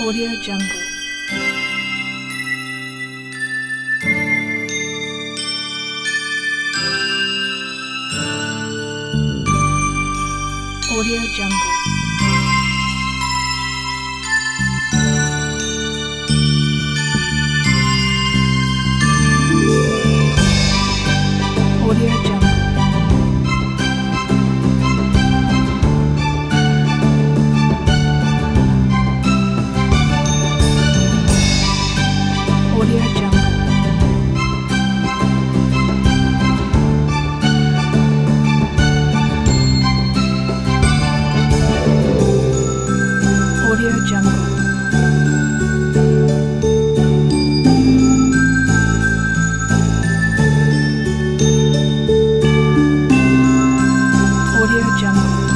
오디오 정글 오디오 정글 오디오 정글 这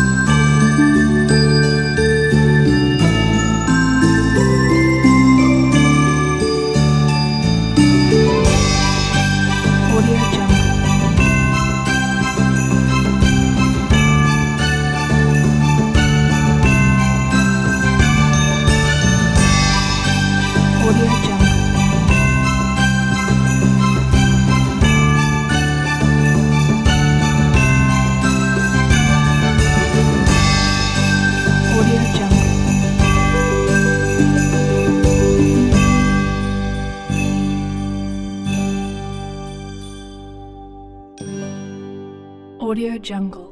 Audio Jungle.